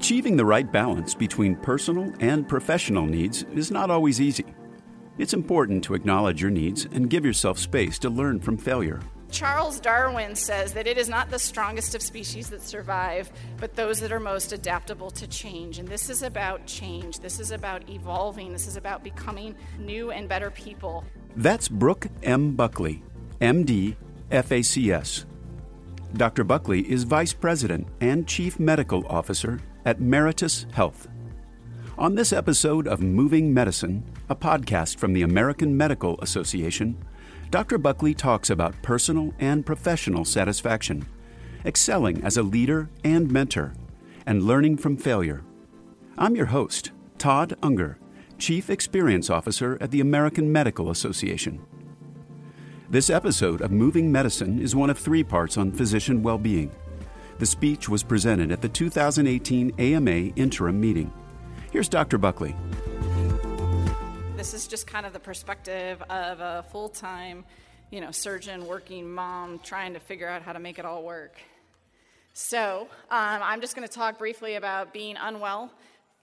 Achieving the right balance between personal and professional needs is not always easy. It's important to acknowledge your needs and give yourself space to learn from failure. Charles Darwin says that it is not the strongest of species that survive, but those that are most adaptable to change. And this is about change. This is about evolving. This is about becoming new and better people. That's Brooke M. Buckley, MD, FACS. Dr. Buckley is Vice President and Chief Medical Officer at Meritus Health. On this episode of Moving Medicine, a podcast from the American Medical Association, Dr. Buckley talks about personal and professional satisfaction, excelling as a leader and mentor, and learning from failure. I'm your host, Todd Unger, Chief Experience Officer at the American Medical Association. This episode of Moving Medicine is one of three parts on physician well being. The speech was presented at the 2018 AMA interim meeting. Here's Dr. Buckley. This is just kind of the perspective of a full time, you know, surgeon, working mom, trying to figure out how to make it all work. So, um, I'm just going to talk briefly about being unwell,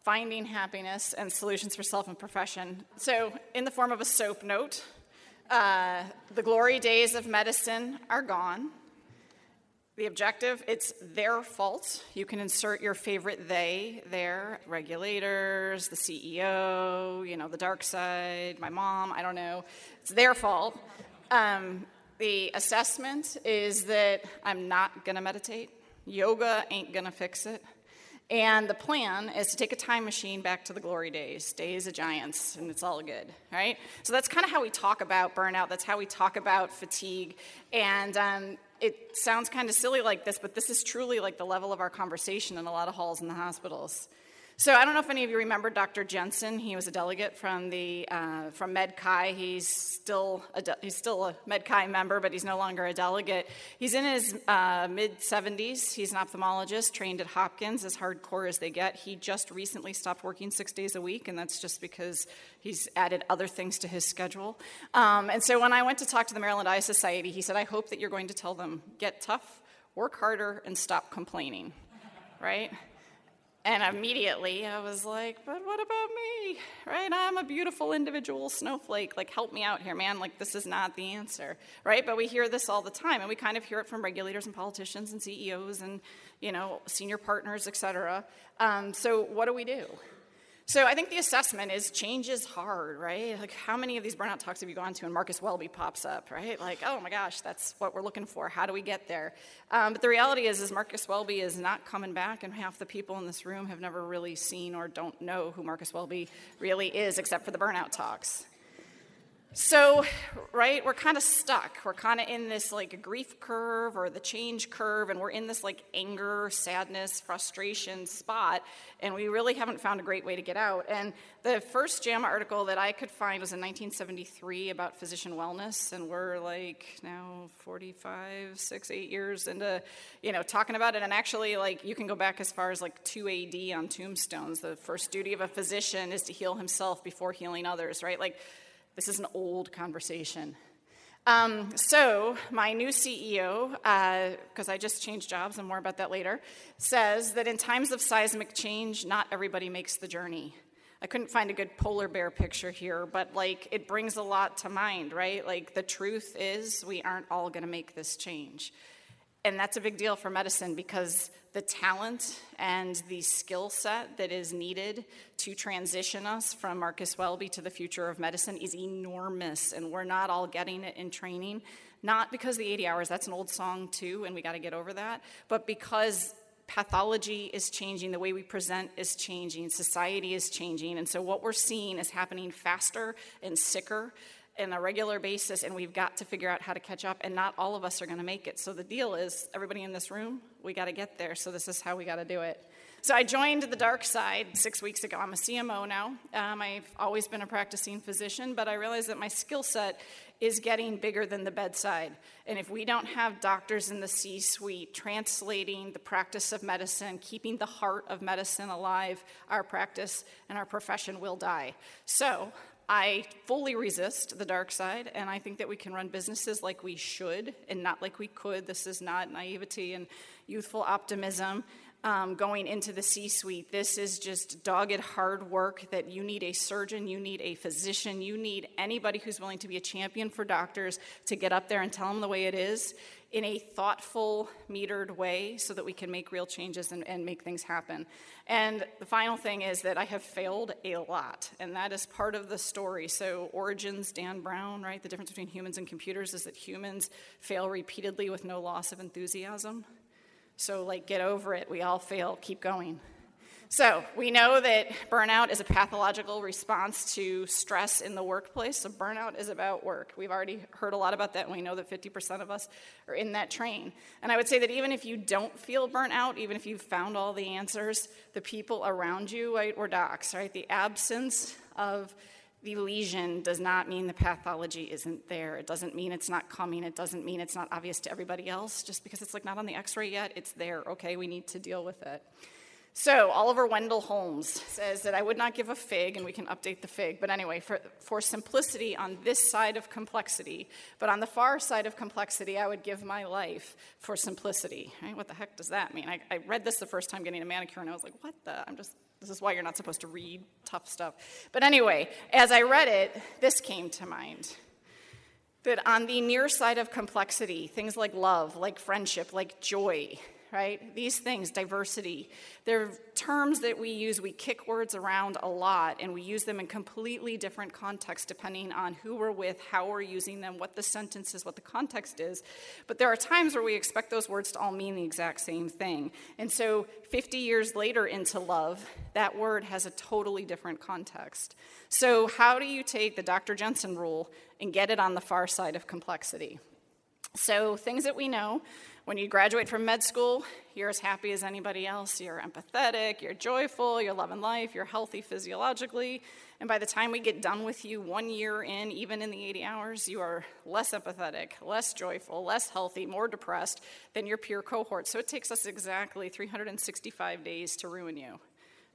finding happiness, and solutions for self and profession. So, in the form of a soap note, uh, the glory days of medicine are gone. The objective, it's their fault. You can insert your favorite they there regulators, the CEO, you know, the dark side, my mom, I don't know. It's their fault. Um, the assessment is that I'm not to meditate. Yoga ain't to fix it. And the plan is to take a time machine back to the glory days, days of giants, and it's all good, right? So that's kind of how we talk about burnout. That's how we talk about fatigue. And um, it sounds kind of silly like this, but this is truly like the level of our conversation in a lot of halls in the hospitals. So I don't know if any of you remember Dr. Jensen. He was a delegate from the uh, from MedChi. He's still a de- he's still a MedChi member, but he's no longer a delegate. He's in his uh, mid 70s. He's an ophthalmologist, trained at Hopkins, as hardcore as they get. He just recently stopped working six days a week, and that's just because he's added other things to his schedule. Um, and so when I went to talk to the Maryland Eye Society, he said, "I hope that you're going to tell them get tough, work harder, and stop complaining." Right? And immediately I was like, but what about me? Right? I'm a beautiful individual snowflake. Like, help me out here, man. Like, this is not the answer. Right? But we hear this all the time. And we kind of hear it from regulators and politicians and CEOs and, you know, senior partners, et cetera. Um, so, what do we do? So I think the assessment is change is hard, right? Like how many of these burnout talks have you gone to and Marcus Welby pops up, right? Like, oh my gosh, that's what we're looking for. How do we get there? Um, but the reality is, is Marcus Welby is not coming back, and half the people in this room have never really seen or don't know who Marcus Welby really is, except for the burnout talks. So, right, we're kind of stuck. We're kind of in this like grief curve or the change curve, and we're in this like anger, sadness, frustration spot, and we really haven't found a great way to get out. And the first JAMA article that I could find was in 1973 about physician wellness, and we're like now 45, 6, 8 years into, you know, talking about it. And actually, like, you can go back as far as like 2 AD on tombstones. The first duty of a physician is to heal himself before healing others, right? Like, this is an old conversation. Um, so, my new CEO, because uh, I just changed jobs and more about that later, says that in times of seismic change, not everybody makes the journey. I couldn't find a good polar bear picture here, but like it brings a lot to mind, right? Like the truth is, we aren't all going to make this change. And that's a big deal for medicine because the talent and the skill set that is needed to transition us from Marcus Welby to the future of medicine is enormous, and we're not all getting it in training. Not because the 80 hours, that's an old song too, and we got to get over that, but because pathology is changing, the way we present is changing, society is changing, and so what we're seeing is happening faster and sicker in a regular basis, and we've got to figure out how to catch up, and not all of us are going to make it. So the deal is everybody in this room, we got to get there, so this is how we got to do it. So I joined the dark side six weeks ago. I'm a CMO now. Um, I've always been a practicing physician, but I realized that my skill set is getting bigger than the bedside. And if we don't have doctors in the C suite translating the practice of medicine, keeping the heart of medicine alive, our practice and our profession will die. So I fully resist the dark side, and I think that we can run businesses like we should and not like we could. This is not naivety and youthful optimism. Um, going into the C suite. This is just dogged hard work that you need a surgeon, you need a physician, you need anybody who's willing to be a champion for doctors to get up there and tell them the way it is in a thoughtful, metered way so that we can make real changes and, and, make things happen. And the final thing is that I have failed a lot, and that is part of the story. So, Origins, Dan Brown, right? The difference between humans and computers is that humans fail repeatedly with no loss of enthusiasm. So, like, get over it. We all fail. Keep going. So, we know that burnout is a pathological response to stress in the workplace. So, burnout is about work. We've already heard a lot about that, and we know that 50% of us are in that train. And I would say that even if you don't feel burnt out, even if you've found all the answers, the people around you, right, or docs, right, the absence of the lesion does not mean the pathology isn't there. It doesn't mean it's not coming. It doesn't mean it's not obvious to everybody else. Just because it's like not on the x ray yet, it's there. Okay, we need to deal with it. So, Oliver Wendell Holmes says that I would not give a fig, and we can update the fig. But anyway, for, for simplicity on this side of complexity, but on the far side of complexity, I would give my life for simplicity. Right? What the heck does that mean? I, I read this the first time getting a manicure, and I was like, what the? I'm just, this is why you're not supposed to read tough stuff. But anyway, as I read it, this came to mind that on the near side of complexity, things like love, like friendship, like joy, right? These things, diversity, they're terms that we use, we kick words around a lot, and we use them in completely different contexts depending on who we're with, how we're using them, what the sentence is, what the context is. But there are times where we expect those words to all mean the exact same thing. And so 50 years later into love, that word has a totally different context. So, how do you take the Dr. Jensen rule and get it on the far side of complexity? So, things that we know when you graduate from med school, you're as happy as anybody else. You're empathetic, you're joyful, you're loving life, you're healthy physiologically. And by the time we get done with you one year in, even in the 80 hours, you are less empathetic, less joyful, less healthy, more depressed than your peer cohort. So it takes us exactly 365 days to ruin you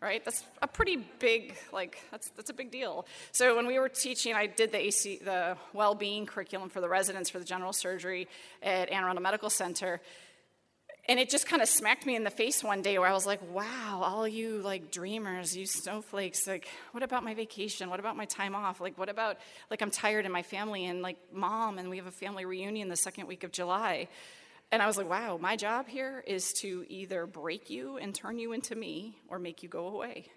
right? That's a pretty big, like, that's, that's a big deal. So when we were teaching, I did the AC, the well-being curriculum for the residents for the general surgery at Anne Arundel Medical Center. And it just kind of smacked me in the face one day where I was like, wow, all you like dreamers, you snowflakes, like, what about my vacation? What about my time off? Like, what about, like, I'm tired and my family and like mom, and we have a family reunion the second week of July. And I was like, wow, my job here is to either break you and turn you into me or make you go away.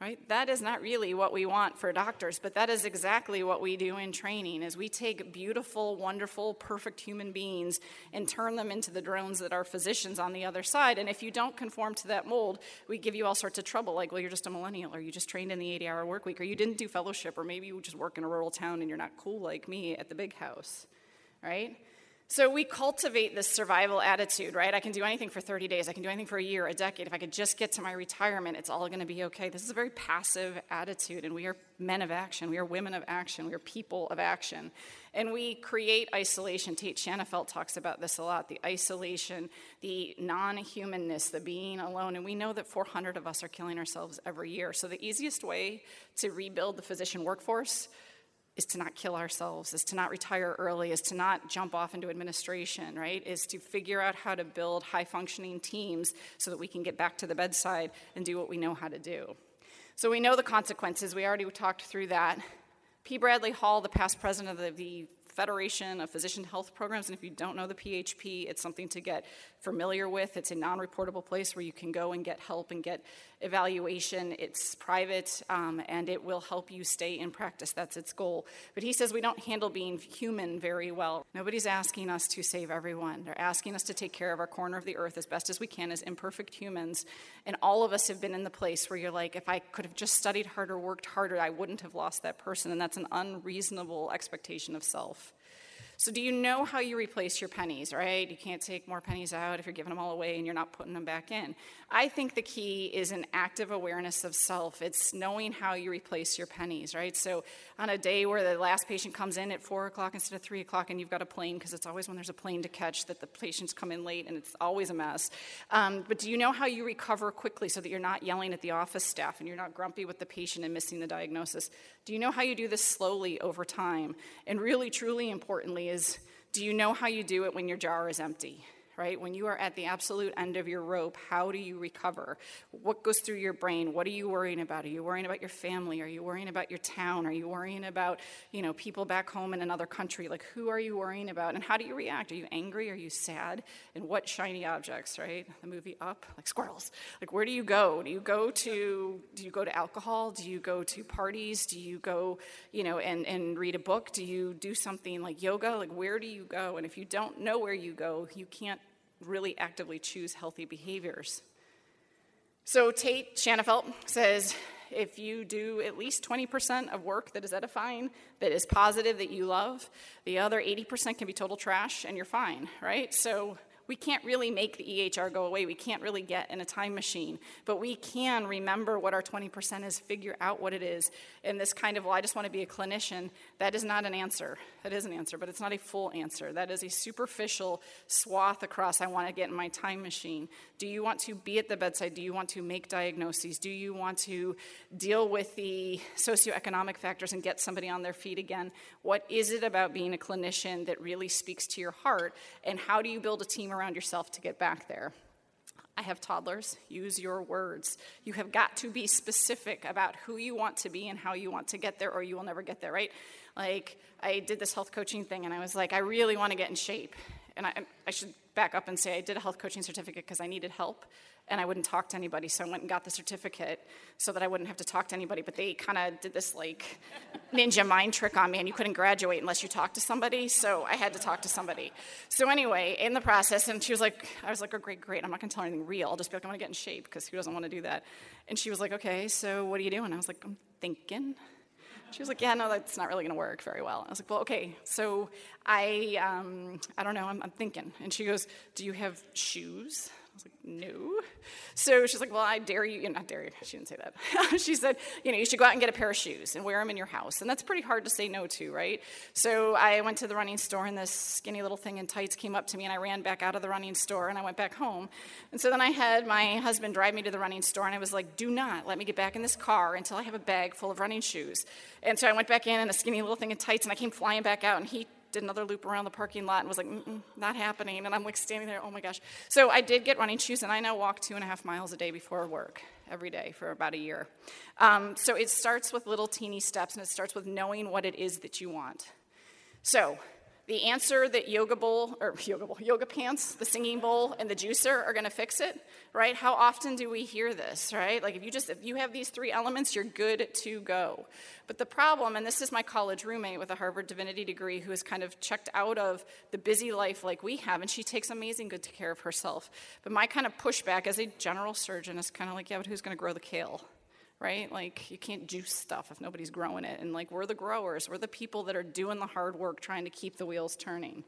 Right? That is not really what we want for doctors, but that is exactly what we do in training is we take beautiful, wonderful, perfect human beings and turn them into the drones that are physicians on the other side. And if you don't conform to that mold, we give you all sorts of trouble, like, well, you're just a millennial, or you just trained in the 80 hour work week, or you didn't do fellowship, or maybe you just work in a rural town and you're not cool like me at the big house. Right? So we cultivate this survival attitude, right? I can do anything for 30 days. I can do anything for a year, a decade. If I could just get to my retirement, it's all going to be okay. This is a very passive attitude, and we are men of action. We are women of action. We are people of action. And we create isolation. Tait Shanafelt talks about this a lot the isolation, the non humanness, the being alone. And we know that 400 of us are killing ourselves every year. So the easiest way to rebuild the physician workforce is to not kill ourselves, is to not retire early, is to not jump off into administration, right? Is to figure out how to build high functioning teams so that we can get back to the bedside and do what we know how to do. So we know the consequences. We already talked through that. P. Bradley Hall, the past president of the Federation of Physician Health Programs. And if you don't know the PHP, it's something to get familiar with. It's a non reportable place where you can go and get help and get evaluation. It's private um, and it will help you stay in practice. That's its goal. But he says we don't handle being human very well. Nobody's asking us to save everyone. They're asking us to take care of our corner of the earth as best as we can as imperfect humans. And all of us have been in the place where you're like, if I could have just studied harder, worked harder, I wouldn't have lost that person. And that's an unreasonable expectation of self. So, do you know how you replace your pennies, right? You can't take more pennies out if you're giving them all away and you're not putting them back in. I think the key is an active awareness of self. It's knowing how you replace your pennies, right? So, on a day where the last patient comes in at four o'clock instead of three o'clock and you've got a plane, because it's always when there's a plane to catch that the patients come in late and it's always a mess. Um, but do you know how you recover quickly so that you're not yelling at the office staff and you're not grumpy with the patient and missing the diagnosis? Do you know how you do this slowly over time? And really, truly importantly, is do you know how you do it when your jar is empty? Right? When you are at the absolute end of your rope, how do you recover? What goes through your brain? What are you worrying about? Are you worrying about your family? Are you worrying about your town? Are you worrying about, you know, people back home in another country? Like, who are you worrying about? And how do you react? Are you angry? Are you sad? And what shiny objects, right? The movie Up, like squirrels. Like, where do you go? Do you go to, do you go to alcohol? Do you go to parties? Do you go, you know, and, and read a book? Do you do something like yoga? Like, where do you go? And if you don't know where you go, you can't really actively choose healthy behaviors. So Tait Shanafelt says if you do at least 20% of work that is edifying, that is positive, that you love, the other 80% can be total trash and you're fine, right? So we can't really make the EHR go away. We can't really get in a time machine, but we can remember what our 20% is, figure out what it is. And this kind of, well, I just want to be a clinician, that is not an answer. That is an answer, but it's not a full answer. That is a superficial swath across, I want to get in my time machine. Do you want to be at the bedside? Do you want to make diagnoses? Do you want to deal with the socioeconomic factors and get somebody on their feet again? What is it about being a clinician that really speaks to your heart? And how do you build a team yourself to get back there? I have toddlers. Use your words. You have got to be specific about who you want to be and how you want to get there, or you will never get there, right? Like, I did this health coaching thing, and I was like, I really want to get in shape. And I, I should back up and say I did a health coaching certificate because I needed help and I wouldn't talk to anybody. So I went and got the certificate so that I wouldn't have to talk to anybody. But they kind of did this like ninja mind trick on me, and you couldn't graduate unless you talked to somebody. So I had to talk to somebody. So anyway, in the process, and she was like, I was like, oh, great, great. I'm not going to tell her anything real. I'll just be like, I'm going to get in shape because who doesn't want to do that? And she was like, okay, so what are you doing? I was like, I'm thinking. She was like, yeah, no, that's not really going to work very well. I was like, well, okay, so I, um, I don't know, I'm, I'm thinking. And she goes, do you have shoes? Was like, no. So she's like, well, I dare you, not dare you, she didn't say that. she said, you know, you should go out and get a pair of shoes and wear them in your house. And that's pretty hard to say no to, right? So I went to the running store and this skinny little thing in tights came up to me and I ran back out of the running store and I went back home. And so then I had my husband drive me to the running store and I was like, do not let me get back in this car until I have a bag full of running shoes. And so I went back in and a skinny little thing in tights and I came flying back out and he did another loop around the parking lot and was like, not happening. And I'm like standing there, oh my gosh. So I did get running shoes, and I now walk two and a half miles a day before work every day for about a year. Um, so it starts with little teeny steps, and it starts with knowing what it is that you want. So the answer that Yoga Bowl, or Yoga Bowl, Yoga Pants, the Singing Bowl, and the Juicer are going to fix it, right? How often do we hear this, right? Like if you just, if you have these three elements, you're good to go. But the problem, and this is my college roommate with a Harvard divinity degree who is kind of checked out of the busy life like we have, and she takes amazing good care of herself. But my kind of pushback as a general surgeon is kind of like, yeah, but who's going to grow the kale? Right? Like, you can't juice stuff if nobody's growing it. And, like, we're the growers, we're the people that are doing the hard work trying to keep the wheels turning.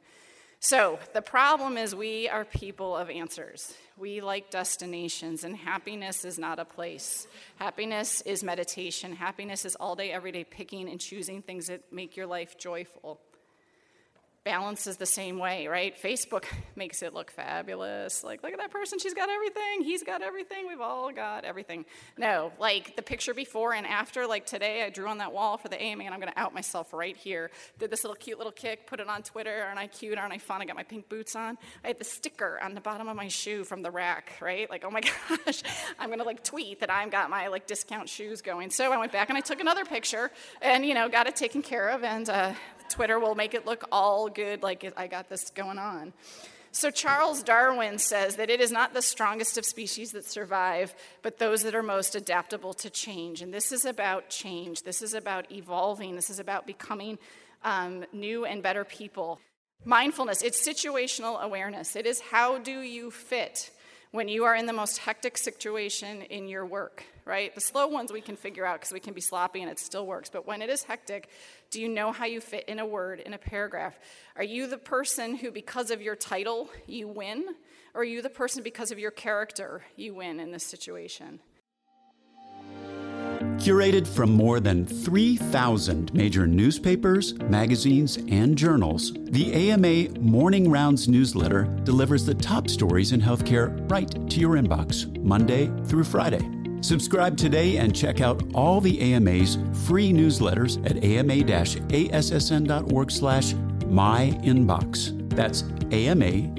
So, the problem is we are people of answers. We like destinations, and happiness is not a place. Happiness is meditation. Happiness is all day, every day picking and choosing things that make your life joyful balance is the same way, right? Facebook makes it look fabulous. Like, look at that person, she's got everything, he's got everything, we've all got everything. No, like the picture before and after, like today I drew on that wall for the AMA and I'm gonna out myself right here. Did this little cute little kick, put it on Twitter, aren't I cute, aren't I fun? I got my pink boots on. I had the sticker on the bottom of my shoe from the rack, right? Like, oh my gosh, I'm gonna like tweet that I've got my like discount shoes going. So I went back and I took another picture and, you know, got it taken care of and uh, Twitter will make it look all good, like I got this going on. So, Charles Darwin says that it is not the strongest of species that survive, but those that are most adaptable to change. And this is about change. This is about evolving. This is about becoming um, new and better people. Mindfulness, it's situational awareness. It is how do you fit when you are in the most hectic situation in your work, right? The slow ones we can figure out because we can be sloppy and it still works. But when it is hectic, do you know how you fit in a word, in a paragraph? Are you the person who, because of your title, you win? Or are you the person, because of your character, you win in this situation? Curated from more than 3,000 major newspapers, magazines, and journals, the AMA Morning Rounds newsletter delivers the top stories in healthcare right to your inbox, Monday through Friday. Subscribe today and check out all the AMA's free newsletters at ama-assn.org slash myinbox. That's ama-assn.org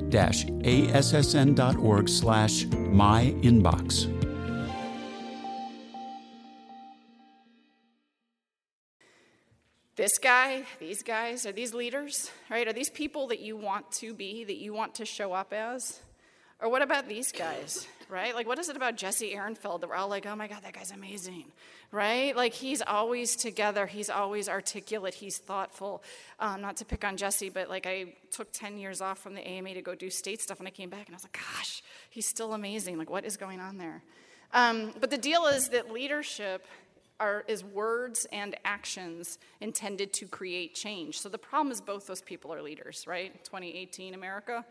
slash my inbox. This guy, these guys, are these leaders, right? Are these people that you want to be, that you want to show up as? Or what about these guys, right? Like, what is it about Jesse Ehrenfeld that we're all like, oh my God, that guy's amazing, right? Like, he's always together, he's always articulate, he's thoughtful. Um, not to pick on Jesse, but like, I took 10 years off from the AMA to go do state stuff, and I came back and I was like, gosh, he's still amazing. Like, what is going on there? Um, but the deal is that leadership are, is words and actions intended to create change. So the problem is both those people are leaders, right? 2018 America.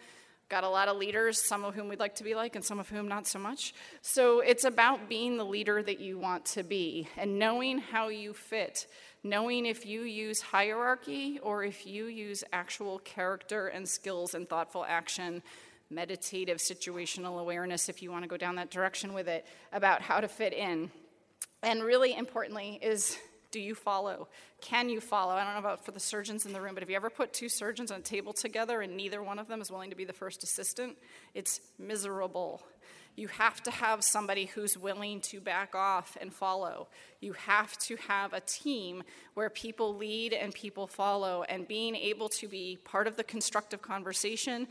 Got a lot of leaders, some of whom we'd like to be like, and some of whom not so much. So it's about being the leader that you want to be and knowing how you fit, knowing if you use hierarchy or if you use actual character and skills and thoughtful action, meditative situational awareness, if you want to go down that direction with it, about how to fit in. And really importantly, is do you follow? Can you follow? I don't know about for the surgeons in the room, but have you ever put two surgeons on a table together and neither one of them is willing to be the first assistant? It's miserable. You have to have somebody who's willing to back off and follow. You have to have a team where people lead and people follow, and being able to be part of the constructive conversation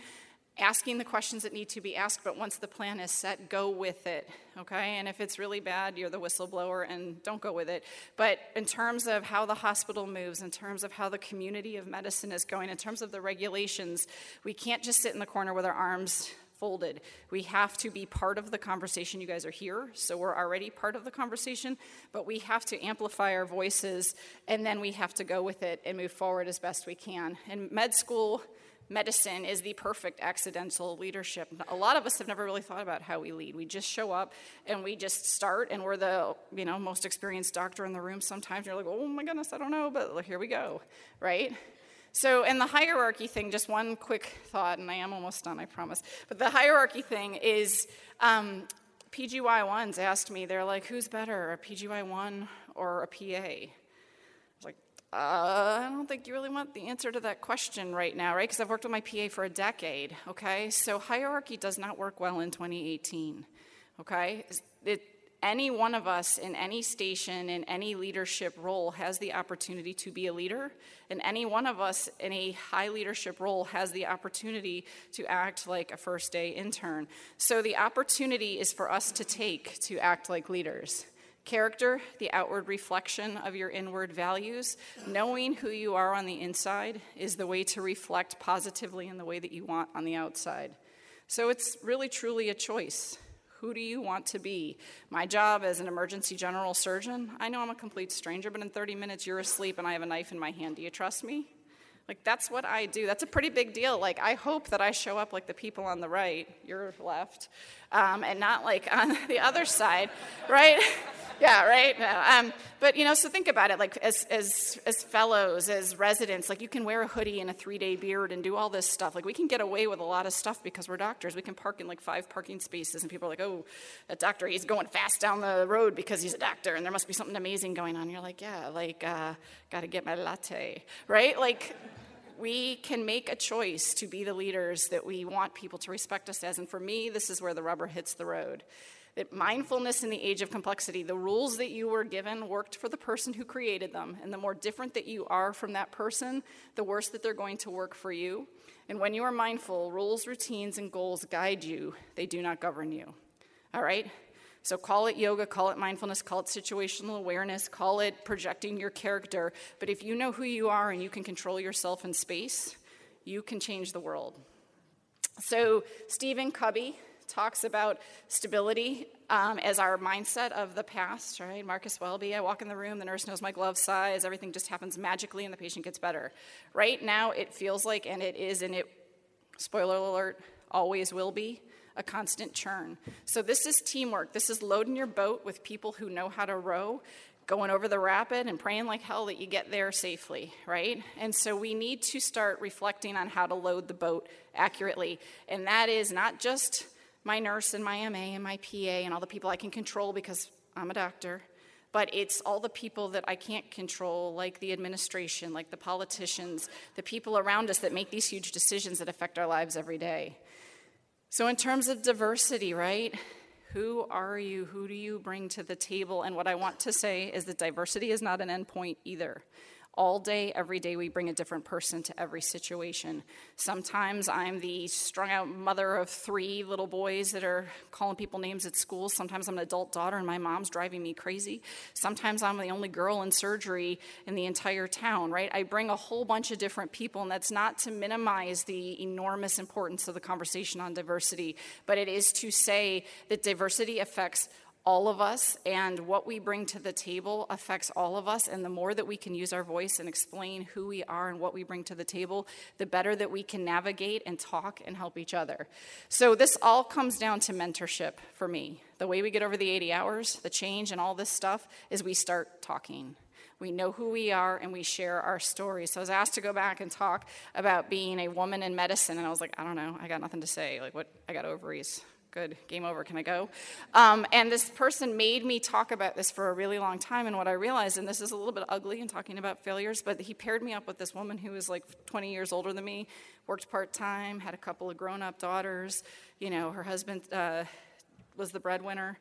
asking the questions that need to be asked, but once the plan is set, go with it, okay? And if it's really bad, you're the whistleblower and don't go with it. But in terms of how the hospital moves, in terms of how the community of medicine is going, in terms of the regulations, we can't just sit in the corner with our arms folded. We have to be part of the conversation. You guys are here, so we're already part of the conversation, but we have to amplify our voices and then we have to go with it and move forward as best we can. In med school, medicine is the perfect accidental leadership. A lot of us have never really thought about how we lead. We just show up and we just start, and we're the you know most experienced doctor in the room. Sometimes you're like, oh my goodness, I don't know, but here we go, right? So, in the hierarchy thing, just one quick thought, and I am almost done, I promise. But the hierarchy thing is um, PGY1s asked me, they're like, who's better, a PGY1 or a PA? Uh, I don't think you really want the answer to that question right now, right? Because I've worked with my PA for a decade, okay? So hierarchy does not work well in 2018, okay? It, any one of us in any station, in any leadership role, has the opportunity to be a leader, and any one of us in a high leadership role has the opportunity to act like a first day intern. So the opportunity is for us to take to act like leaders. Character, the outward reflection of your inward values. Knowing who you are on the inside is the way to reflect positively in the way that you want on the outside. So it's really truly a choice. Who do you want to be? My job as an emergency general surgeon, I know I'm a complete stranger, but in 30 minutes you're asleep and I have a knife in my hand. Do you trust me? Like, that's what I do. That's a pretty big deal. Like, I hope that I show up like the people on the right, your left, um, and not like on the other side, right? yeah, right. Um, but you know, so think about it. Like as as as fellows, as residents, like you can wear a hoodie and a three day beard and do all this stuff. Like we can get away with a lot of stuff because we're doctors. We can park in like five parking spaces, and people are like, "Oh, that doctor, he's going fast down the road because he's a doctor, and there must be something amazing going on." You're like, "Yeah, like uh, got to get my latte, right?" Like we can make a choice to be the leaders that we want people to respect us as. And for me, this is where the rubber hits the road. That mindfulness in the age of complexity, the rules that you were given worked for the person who created them. And the more different that you are from that person, the worse that they're going to work for you. And when you are mindful, rules, routines, and goals guide you, they do not govern you. All right? So call it yoga, call it mindfulness, call it situational awareness, call it projecting your character. But if you know who you are and you can control yourself in space, you can change the world. So, Stephen Covey talks about stability um, as our mindset of the past, right? Marcus Welby, I walk in the room, the nurse knows my glove size, everything just happens magically, and the patient gets better. Right now, it feels like, and it is, and it, spoiler alert, always will be, a constant churn. So, this is teamwork. This is loading your boat with people who know how to row, going over the rapid and praying like hell that you get there safely, right? And so, we need to start reflecting on how to load the boat accurately. And that is not just my nurse and my MA and my PA and all the people I can control because I'm a doctor. but it's all the people that I can't control, like the administration, like the politicians, the people around us that make these huge decisions that affect our lives every day. So, in terms of diversity, right? Who are you? Who do you bring to the table? And what I want to say is that diversity is not an endpoint either. All day, every day, we bring a different person to every situation. Sometimes I'm the strung out mother of three little boys that are calling people names at school. Sometimes I'm an adult daughter and my mom's driving me crazy. Sometimes I'm the only girl in surgery in the entire town, right? I bring a whole bunch of different people, and that's not to minimize the enormous importance of the conversation on diversity, but it is to say that diversity affects all of us, and what we bring to the table affects all of us. And the more that we can use our voice and explain who we are and what we bring to the table, the better that we can navigate and talk and help each other. So, this all comes down to mentorship for me. The way we get over the 80 hours, the change, and all this stuff is we start talking. We know who we are and we share our stories. So I was asked to go back and talk about being a woman in medicine, and I was like, I don't know, I got nothing to say. Like, what? I got ovaries good, game over, can I go? Um, and this person made me talk about this for a really long time. And what I realized, and this is a little bit ugly in talking about failures, but he paired me up with this woman who was like 20 years older than me, worked part time, had a couple of grown up daughters. You know, her husband uh, was the breadwinner.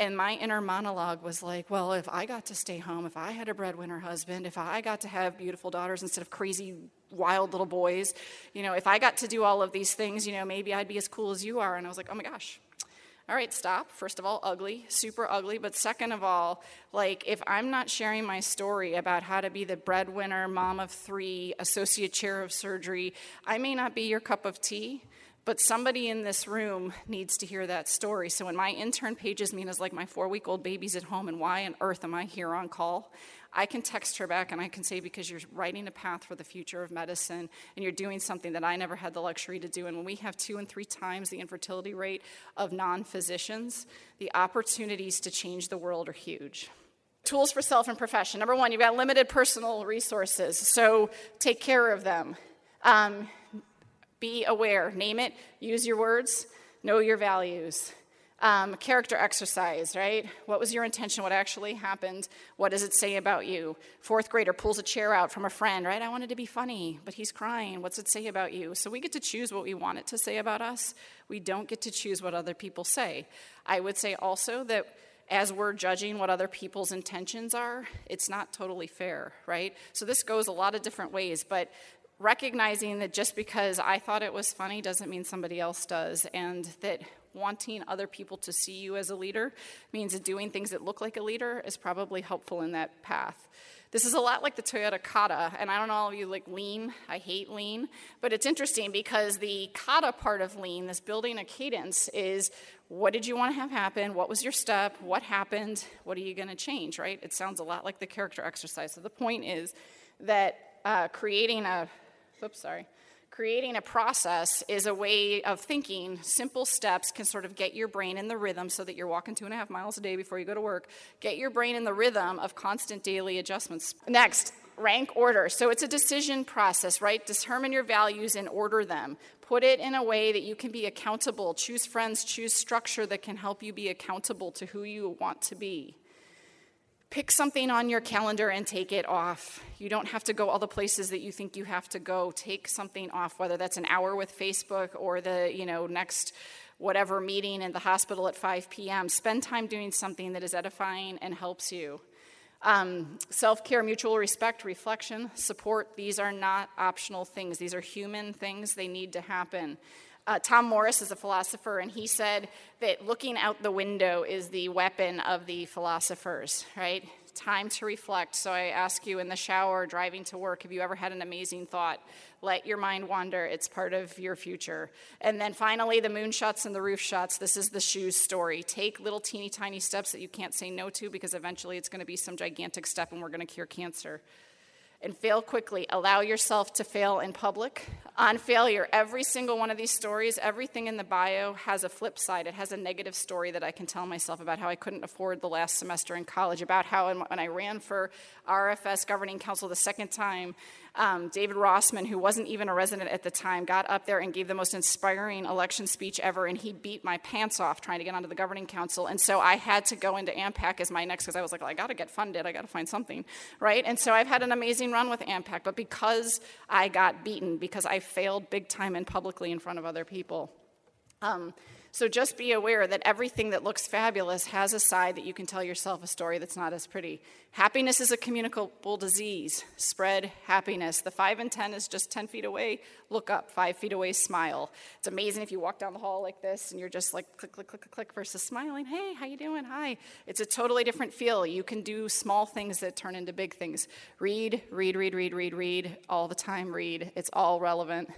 And my inner monologue was like, well, if I got to stay home, if I had a breadwinner husband, if I got to have beautiful daughters instead of crazy, wild little boys, you know, if I got to do all of these things, you know, maybe I'd be as cool as you are. And I was like, oh my gosh. All right, stop. First of all, ugly, super ugly. But second of all, like, if I'm not sharing my story about how to be the breadwinner, mom of three, associate chair of surgery, I may not be your cup of tea. But somebody in this room needs to hear that story. So when my intern pages me and is like, my four week old baby's at home, and why on earth am I here on call? I can text her back and I can say, because you're writing a path for the future of medicine and you're doing something that I never had the luxury to do. And when we have two and three times the infertility rate of non physicians, the opportunities to change the world are huge. Tools for self and profession. Number one, you've got limited personal resources, so take care of them. Um, be aware, name it, use your words, know your values. Um, character exercise, right? What was your intention? What actually happened? What does it say about you? Fourth grader pulls a chair out from a friend, right? I wanted to be funny, but he's crying. What's it say about you? So we get to choose what we want it to say about us. We don't get to choose what other people say. I would say also that as we're judging what other people's intentions are, it's not totally fair, right? So this goes a lot of different ways, but recognizing that just because I thought it was funny doesn't mean somebody else does, and that wanting other people to see you as a leader means doing things that look like a leader is probably helpful in that path. This is a lot like the Toyota Kata, and I don't know all of you like lean. I hate lean, but it's interesting because the Kata part of lean, this building a cadence, is what did you want to have happen? What was your step? What happened? What are you going to change, right? It sounds a lot like the character exercise. So the point is that uh, creating a Oops, sorry. Creating a process is a way of thinking. Simple steps can sort of get your brain in the rhythm so that you're walking two and a half miles a day before you go to work. Get your brain in the rhythm of constant daily adjustments. Next, rank order. So it's a decision process, right? Determine your values and order them. Put it in a way that you can be accountable. Choose friends, choose structure that can help you be accountable to who you want to be. Pick something on your calendar and take it off. You don't have to go all the places that you think you have to go. Take something off, whether that's an hour with Facebook or the, you know, next whatever meeting in the hospital at 5 p.m. Spend time doing something that is edifying and helps you. Um, Self care, mutual respect, reflection, support, these are not optional things. These are human things, they need to happen. Uh, Tom Morris is a philosopher, and he said that looking out the window is the weapon of the philosophers, right? Time to reflect. So I ask you in the shower, driving to work, have you ever had an amazing thought? Let your mind wander. It's part of your future. And then finally, the moon moonshots and the roof shots. This is the shoes story. Take little teeny tiny steps that you can't say no to because eventually it's going to be some gigantic step and we're going to cure cancer and fail quickly. Allow yourself to fail in public. On failure, every single one of these stories, everything in the bio has a flip side. It has a negative story that I can tell myself about how I couldn't afford the last semester in college, about how when I ran for RFS governing council the second time, Um, David Rossman, who wasn't even a resident at the time, got up there and gave the most inspiring election speech ever, and he beat my pants off trying to get onto the governing council. And so I had to go into AMPAC as my next because I was like, well, I got to get funded. I got to find something, right? And so I've had an amazing run with AMPAC, but because I got beaten, because I failed big time and publicly in front of other people. Um, so just be aware that everything that looks fabulous has a side that you can tell yourself a story that's not as pretty. Happiness is a communicable disease. Spread happiness. The 5 and 10 is just 10 feet away. Look up. 5 feet away, smile. It's amazing if you walk down the hall like this and you're just like click, click, click, click, click versus smiling. Hey, how you doing? Hi. It's a totally different feel. You can do small things that turn into big things. Read, read, read, read, read, read. All the time, read. It's all relevant.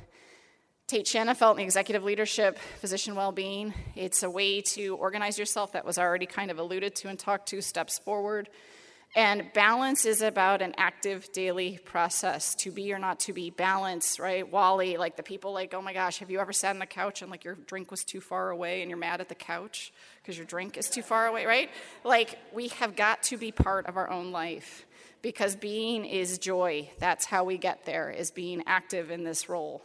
Tait Shanafelt the executive leadership, physician well-being. It's a way to organize yourself that was already kind of alluded to and talked to, steps forward. And balance is about an active daily process to be or not to be. Balance, right? Wally, like the people like, oh my gosh, have you ever sat on the couch and like your drink was too far away and you're mad at the couch because your drink is too far away, right? Like we have got to be part of our own life because being is joy. That's how we get there, is being active in this role.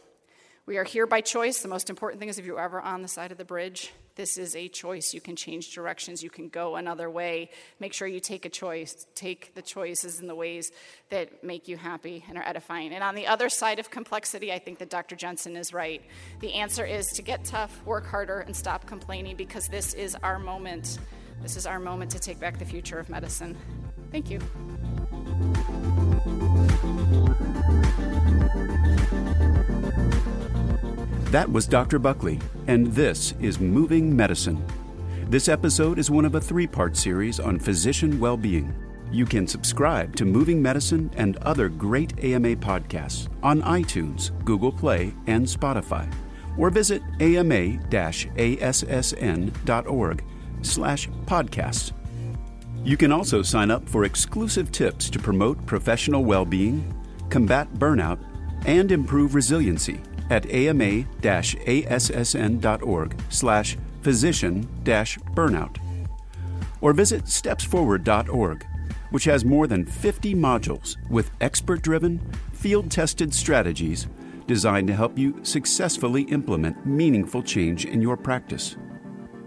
We are here by choice. The most important thing is if you're ever on the side of the bridge, this is a choice. You can change directions, you can go another way. Make sure you take a choice. Take the choices in the ways that make you happy and are edifying. And on the other side of complexity, I think that Dr. Jensen is right. The answer is to get tough, work harder, and stop complaining because this is our moment. This is our moment to take back the future of medicine. Thank you. That was Dr. Buckley, and this is Moving Medicine. This episode is one of a three part series on physician well being. You can subscribe to Moving Medicine and other great AMA podcasts on iTunes, Google Play, and Spotify, or visit ama-assn.org slash podcasts. You can also sign up for exclusive tips to promote professional well-being, combat burnout, and improve resiliency at ama-assn.org slash physician-burnout. Or visit stepsforward.org, which has more than 50 modules with expert-driven, field-tested strategies designed to help you successfully implement meaningful change in your practice.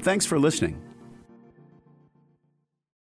Thanks for listening